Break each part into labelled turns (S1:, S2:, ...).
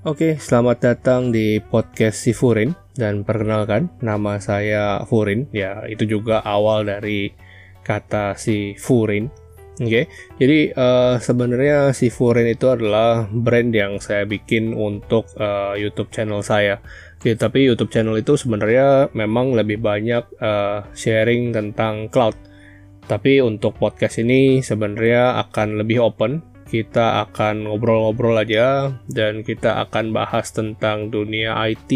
S1: Oke, selamat datang di podcast si Furin dan perkenalkan nama saya Furin. Ya, itu juga awal dari kata si Furin. Oke, jadi uh, sebenarnya si Furin itu adalah brand yang saya bikin untuk uh, YouTube channel saya. Oke, tapi YouTube channel itu sebenarnya memang lebih banyak uh, sharing tentang cloud. Tapi untuk podcast ini sebenarnya akan lebih open kita akan ngobrol-ngobrol aja dan kita akan bahas tentang dunia IT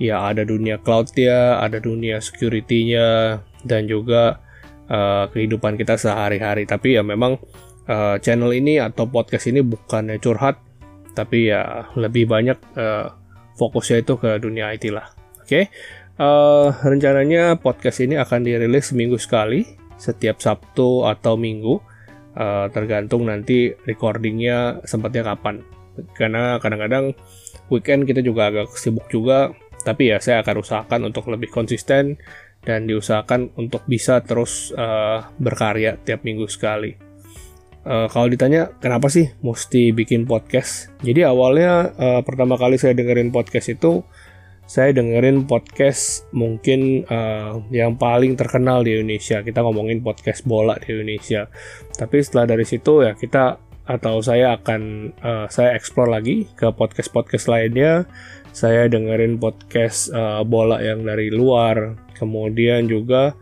S1: ya ada dunia cloud ya ada dunia security-nya dan juga uh, kehidupan kita sehari-hari. Tapi ya memang uh, channel ini atau podcast ini bukannya curhat tapi ya lebih banyak uh, fokusnya itu ke dunia IT lah. Oke? Okay? uh, rencananya podcast ini akan dirilis seminggu sekali setiap Sabtu atau Minggu uh, tergantung nanti recordingnya sempatnya kapan. Karena kadang-kadang weekend kita juga agak sibuk juga tapi ya saya akan usahakan untuk lebih konsisten dan diusahakan untuk bisa terus uh, berkarya tiap minggu sekali. Uh, kalau ditanya kenapa sih mesti bikin podcast? Jadi awalnya uh, pertama kali saya dengerin podcast itu saya dengerin podcast mungkin uh, yang paling terkenal di Indonesia. Kita ngomongin podcast bola di Indonesia. Tapi setelah dari situ ya kita atau saya akan uh, saya explore lagi ke podcast-podcast lainnya. Saya dengerin podcast uh, bola yang dari luar. Kemudian juga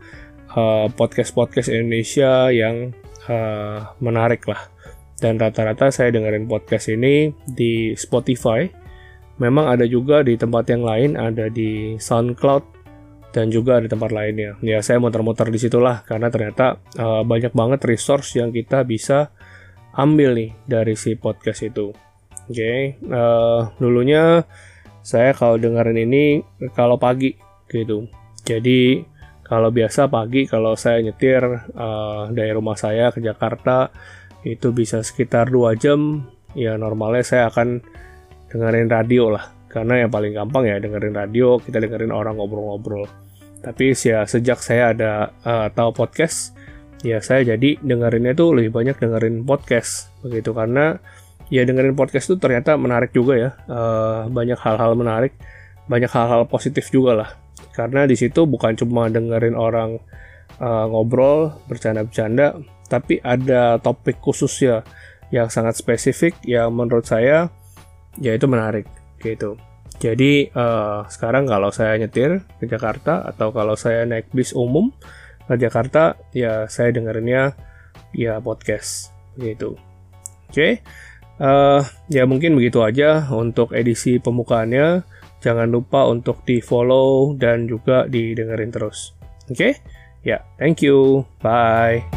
S1: podcast-podcast uh, Indonesia yang uh, menarik lah. Dan rata-rata saya dengerin podcast ini di Spotify memang ada juga di tempat yang lain, ada di SoundCloud dan juga di tempat lainnya. Ya saya muter-muter di situlah karena ternyata uh, banyak banget resource yang kita bisa ambil nih dari si podcast itu. Oke, okay. eh, dulunya saya kalau dengerin ini kalau pagi gitu. Jadi kalau biasa pagi kalau saya nyetir uh, dari rumah saya ke Jakarta itu bisa sekitar dua jam. Ya normalnya saya akan dengerin radio lah. Karena yang paling gampang ya dengerin radio kita dengerin orang ngobrol-ngobrol. Tapi ya sejak saya ada uh, tahu podcast ya saya jadi dengerinnya tuh lebih banyak dengerin podcast. Begitu karena ya dengerin podcast tuh ternyata menarik juga ya. Uh, banyak hal-hal menarik banyak hal-hal positif juga lah. Karena di situ bukan cuma dengerin orang uh, ngobrol bercanda-bercanda tapi ada topik khusus ya yang sangat spesifik yang menurut saya ya itu menarik gitu. Jadi uh, sekarang kalau saya nyetir ke Jakarta atau kalau saya naik bis umum ke Jakarta ya saya dengerinnya ya podcast gitu. Oke, okay? uh, eh, ya mungkin begitu aja untuk edisi pembukaannya. Jangan lupa untuk di follow dan juga didengerin terus. Oke, okay? ya thank you, bye.